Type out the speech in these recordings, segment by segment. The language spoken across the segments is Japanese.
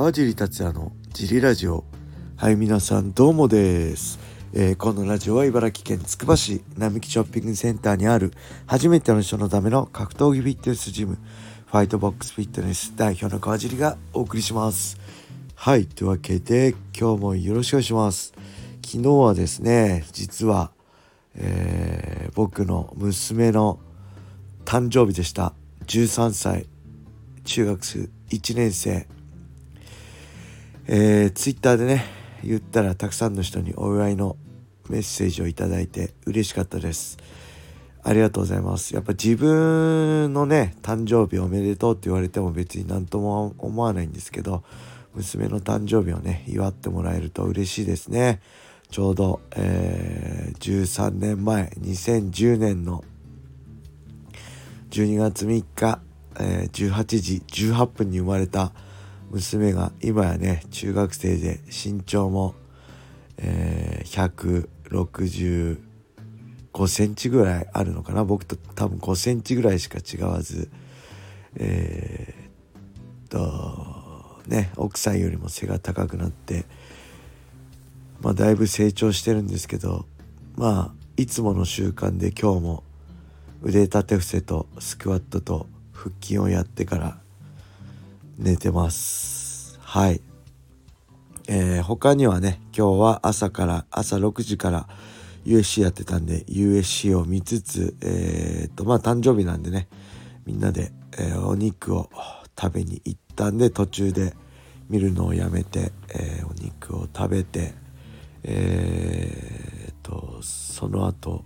川尻達也のジリラジオ。はい皆さんどうもです、えー、このラジオは茨城県つくば市並木ショッピングセンターにある初めての人のための格闘技フィットネスジムファイトボックスフィットネス代表の川尻がお送りします。はいというわけで今日もよろしくお願いします。昨日はですね実は、えー、僕の娘の誕生日でした。13歳中学1年生。えー、ツイッターでね言ったらたくさんの人にお祝いのメッセージを頂いて嬉しかったです。ありがとうございます。やっぱ自分のね誕生日おめでとうって言われても別に何とも思わないんですけど娘の誕生日をね祝ってもらえると嬉しいですね。ちょうど、えー、13年前2010年の12月3日えー、18時18分に生まれた娘が今やね中学生で身長も、えー、165センチぐらいあるのかな。僕と多分5センチぐらいしか違わずえー、っとね奥さんよりも背が高くなってまあだいぶ成長してるんですけどまあいつもの習慣で今日も腕立て伏せとスクワットと腹筋をやってから寝てます。はい。えー、他にはね今日は朝から朝6時から USC やってたんで USC を見つつえー、っとまあ誕生日なんでねみんなで、えー、お肉を食べに行ったんで途中で見るのをやめて、え、お肉を食べてえー、とその後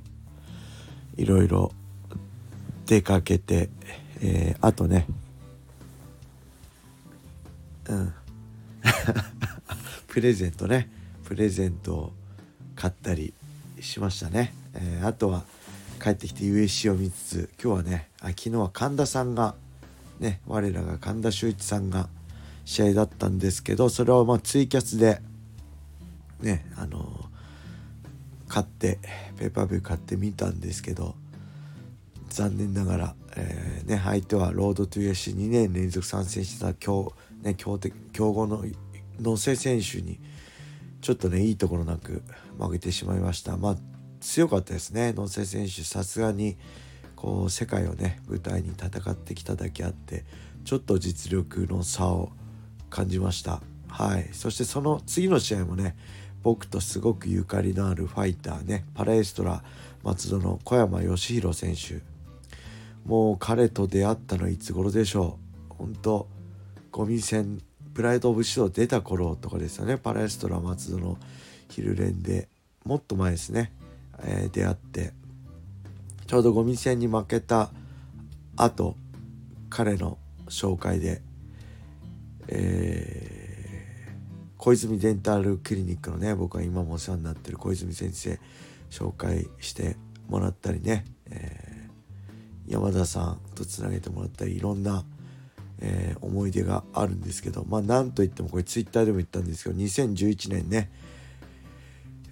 いろいろ出かけてえ、あとねうん。プレゼントね。プレゼントを買ったりしましたね、えー、あとは帰ってきて USC を見つつ今日はねあ昨日は神田さんがね我らが神田修一さんが試合だったんですけどそれをまあツイキャスでねあの買ってペーパービュー買ってみたんですけど残念ながら、えー、ね、相手はロードトゥ USC2 年連続参戦した強,、ね、強敵強豪の野瀬選手にちょっとねいいところなく負けてしまいました。まあ強かったですね。野瀬選手さすがにこう世界をね舞台に戦ってきただけあってちょっと実力の差を感じました。はい。そしてその次の試合もね僕とすごくゆかりのあるファイターねパラエストラ松戸の小山義弘選手もう彼と出会ったのはいつ頃でしょう？本当ゴミ戦プライド・オブ・シド出た頃とかですよね。パラエストラ松戸の昼練でもっと前ですね、えー、出会って。ちょうどゴミ戦に負けた後彼の紹介で、えー、小泉デンタルクリニックのね僕は今もお世話になってる小泉先生紹介してもらったりね、えー山田さんとつなげてもらったりいろんな、えー、思い出があるんですけどまあなんといってもこれツイッターでも言ったんですけど2011年ね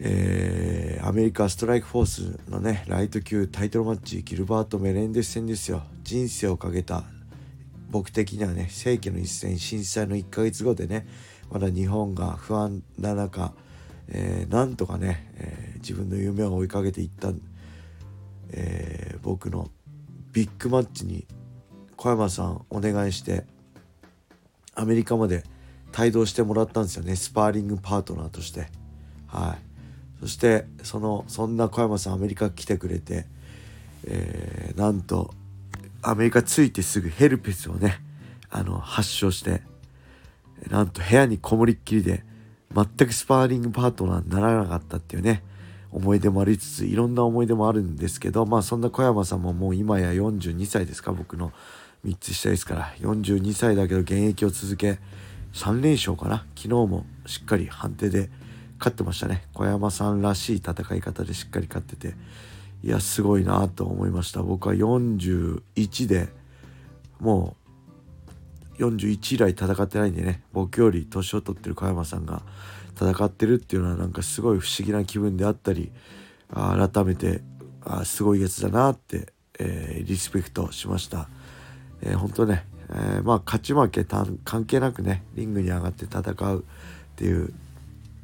えー、アメリカストライクフォースのねライト級タイトルマッチギルバート・メレンデス戦ですよ。人生をかけた僕的にはね世紀の一戦震災の1ヶ月後でねまだ日本が不安な中、えー、なんとかね、えー、自分の夢を追いかけていった、えー、僕のビッグマッチに小山さんお願いしてアメリカまで帯同してもらったんですよね。スパーリングパートナーとして。はい。そしてそのそんな小山さんアメリカ来てくれて、えー、なんとアメリカ着いてすぐヘルペスをねあの発症してなんと部屋にこもりっきりで全くスパーリングパートナーにならなかったっていうね。思い出もありつついろんな思い出もあるんですけどまあそんな小山さんももう今や42歳ですか僕の3つ下ですから。42歳だけど現役を続け3連勝かな。昨日もしっかり判定で勝ってましたね。小山さんらしい戦い方でしっかり勝ってて。いやすごいなと思いました。僕は41でもう41以来戦ってないんでね。僕より年を取ってる小山さんが戦ってるっていうのはなんかすごい不思議な気分であったり改めてあすごいやつだなって、えー、リスペクトしました、えー、本当ねえー、まあ勝ち負け関係なくねリングに上がって戦うっていう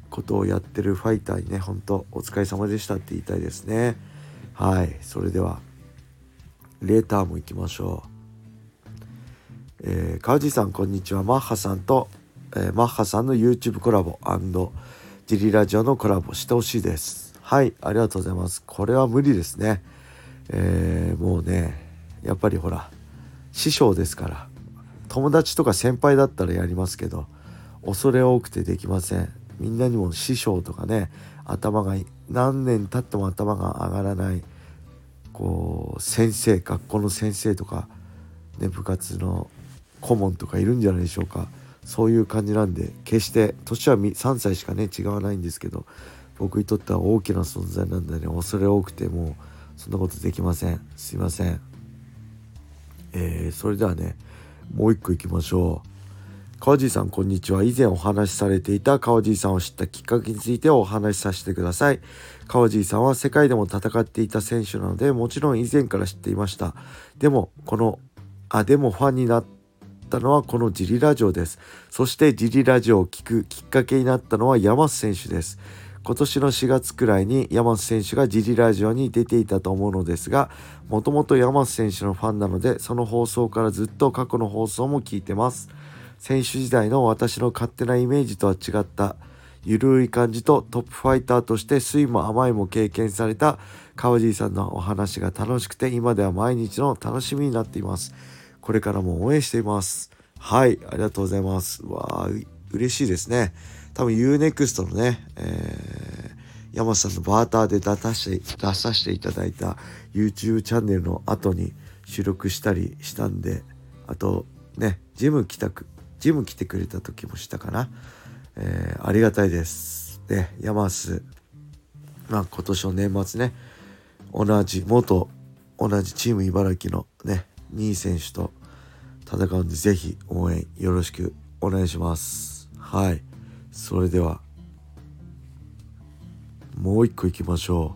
ことをやってるファイターにね本当お疲れ様でしたって言いたいですね。はいそれではレーターも行きましょう。えー、川地さんこんにちは。マッハさんと、えー、マッハさんの YouTube コラボジリラジオのコラボしてほしいです。はいありがとうございます。これは無理ですね。えー、もうねやっぱりほら師匠ですから友達とか先輩だったらやりますけど恐れ多くてできません。みんなにも師匠とかね頭が何年経っても頭が上がらないこう先生学校の先生とか、ね、部活の顧問とかいるんじゃないでしょうか。そういう感じなんで決して年は3歳しかね違わないんですけど僕にとっては大きな存在なんでね恐れ多くてもうそんなことできません。すいません。えー、それではねもう一個いきましょう。川地さんこんにちは。以前お話しされていた川地さんを知ったきっかけについてお話しさせてください。川地さんは世界でも戦っていた選手なのでもちろん以前から知っていました。でもこのあでもファンになってったのはこのジリラジオです。そしてジリラジオを聴くきっかけになったのは山瀬選手です。今年の4月くらいに山瀬選手がジリラジオに出ていたと思うのですが、もともと山瀬選手のファンなので、その放送からずっと過去の放送も聞いてます。選手時代の私の勝手なイメージとは違ったゆるい感じとトップファイターとして酸いも甘いも経験された川尻さんのお話が楽しくて今では毎日の楽しみになっています。これからも応援しています。はい、ありがとうございます。わあ、嬉しいですね。多分 UNEXT のね、えー、山さんのバーターで出させて、出させていただいた YouTube チャンネルの後に収録したりしたんで、あとね、ジム来たく、ジム来てくれた時もしたかな。えー、ありがたいです。ね、山須、まあ今年の年末ね、同じ、元同じチーム茨城のね、2位選手と戦うんでぜひ応援よろしくお願いします。はい。それではもう一個いきましょ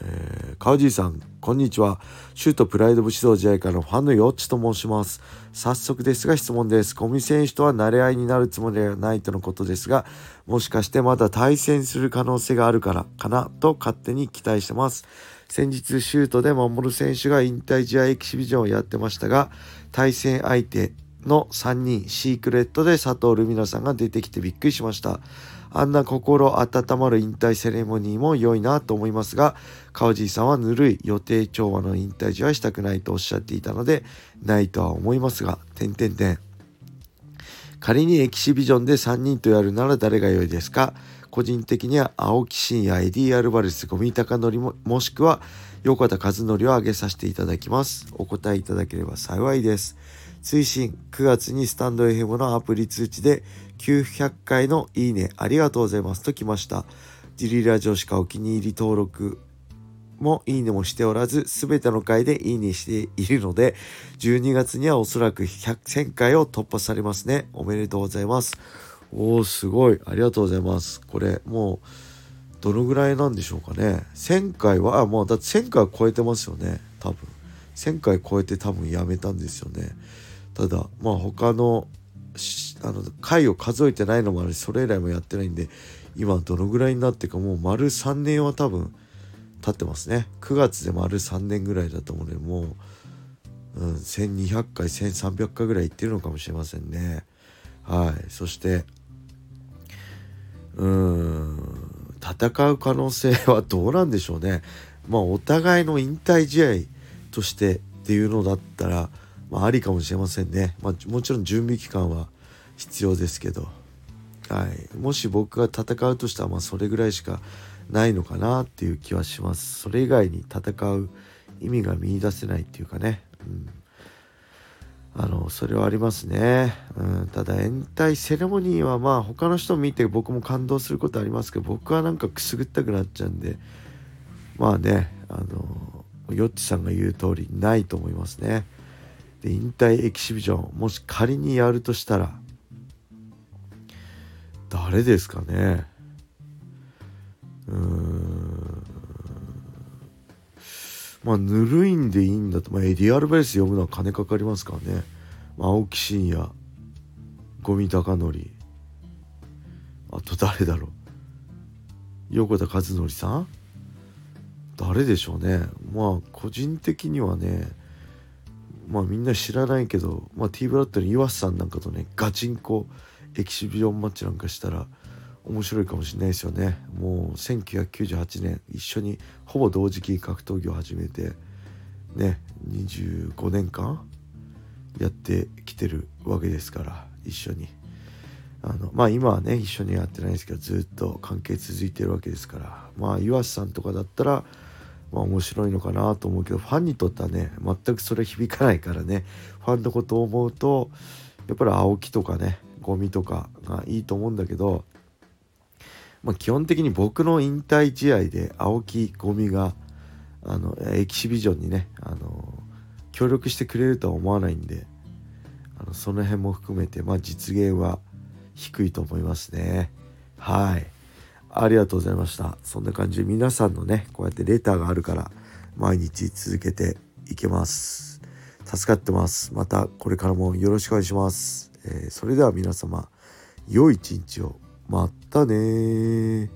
う、えー、川尻さんこんにちは。シュートプライド武士道試合からのファンのヨッチと申します。早速ですが質問です。小見選手とは慣れ合いになるつもりはないとのことですがもしかしてまだ対戦する可能性があるからかなと勝手に期待してます。先日シュートで守る選手が引退試合エキシビジョンをやってましたが対戦相手の3人シークレットで佐藤ルミナさんが出てきてびっくりしました。あんな心温まる引退セレモニーも良いなと思いますが川尻さんはぬるい予定調和の引退試合したくないとおっしゃっていたのでないとは思いますが点々点仮にエキシビジョンで3人とやるなら誰が良いですか？個人的には青木真也、エディ・アルバレス、ゴミ高則ももしくは横田和則を挙げさせていただきます。お答えいただければ幸いです。追伸9月にスタンド FM のアプリ通知で900回のいいねありがとうございますと来ました。ジリラジオしかお気に入り登録もいいねもしておらず、すべての回でいいねしているので、12月にはおそらく100000回を突破されますね。おめでとうございます。おー、すごい。ありがとうございます。これ、もう、どのぐらいなんでしょうかね。1000回は、あ、もうだって1000回は超えてますよね。多分。1000回超えて多分やめたんですよね。ただ、まあ他の、あの、回を数えてないのもあるし、それ以来もやってないんで、今どのぐらいになってか、もう丸3年は多分経ってますね。9月で丸3年ぐらいだと思うので、もう、うん、1200回、1300回ぐらい行ってるのかもしれませんね。はい。そして、うん戦う可能性はどうなんでしょうね。まあお互いの引退試合としてっていうのだったら、まあ、ありかもしれませんね。まあ、もちろん準備期間は必要ですけど、はい、もし僕が戦うとしたらまあそれぐらいしかないのかなっていう気はします。それ以外に戦う意味が見いだせないっていうかね。うんあのそれはありますね、うん、ただ引退セレモニーはまあ他の人を見て僕も感動することありますけど僕はなんかくすぐったくなっちゃうんでまあねあのヨッチさんが言う通りないと思いますね。で引退エキシビジョンもし仮にやるとしたら誰ですかね。うーん。まあぬるいんでいいんだと、まあ、エディ・アルバレス読むのは金かかりますからね。まあ青木真也五味隆則。あと誰だろう。横田和則さん？誰でしょうね。まあ個人的にはねまあみんな知らないけど、まあ、T ブラッドの岩瀬さんなんかとねガチンコエキシビジョンマッチなんかしたら面白いかもしれないですよね。もう1998年一緒にほぼ同時期格闘技を始めてね25年間やってきてるわけですから一緒に。あのまあ今はね一緒にやってないですけどずっと関係続いてるわけですからまあ岩瀬さんとかだったらまあ面白いのかなと思うけどファンにとってはね全くそれ響かないからねファンのことを思うとやっぱり青木とかねゴミとかがいいと思うんだけど、まあ、基本的に僕の引退試合で青木ゴミがあのエキシビジョンにねあの協力してくれるとは思わないんであのその辺も含めて、まあ、実現は低いと思いますね。はい。ありがとうございました。そんな感じで皆さんのねこうやってレターがあるから毎日続けていけます。助かってます。またこれからもよろしくお願いします、えー、それでは皆様良い一日を。またね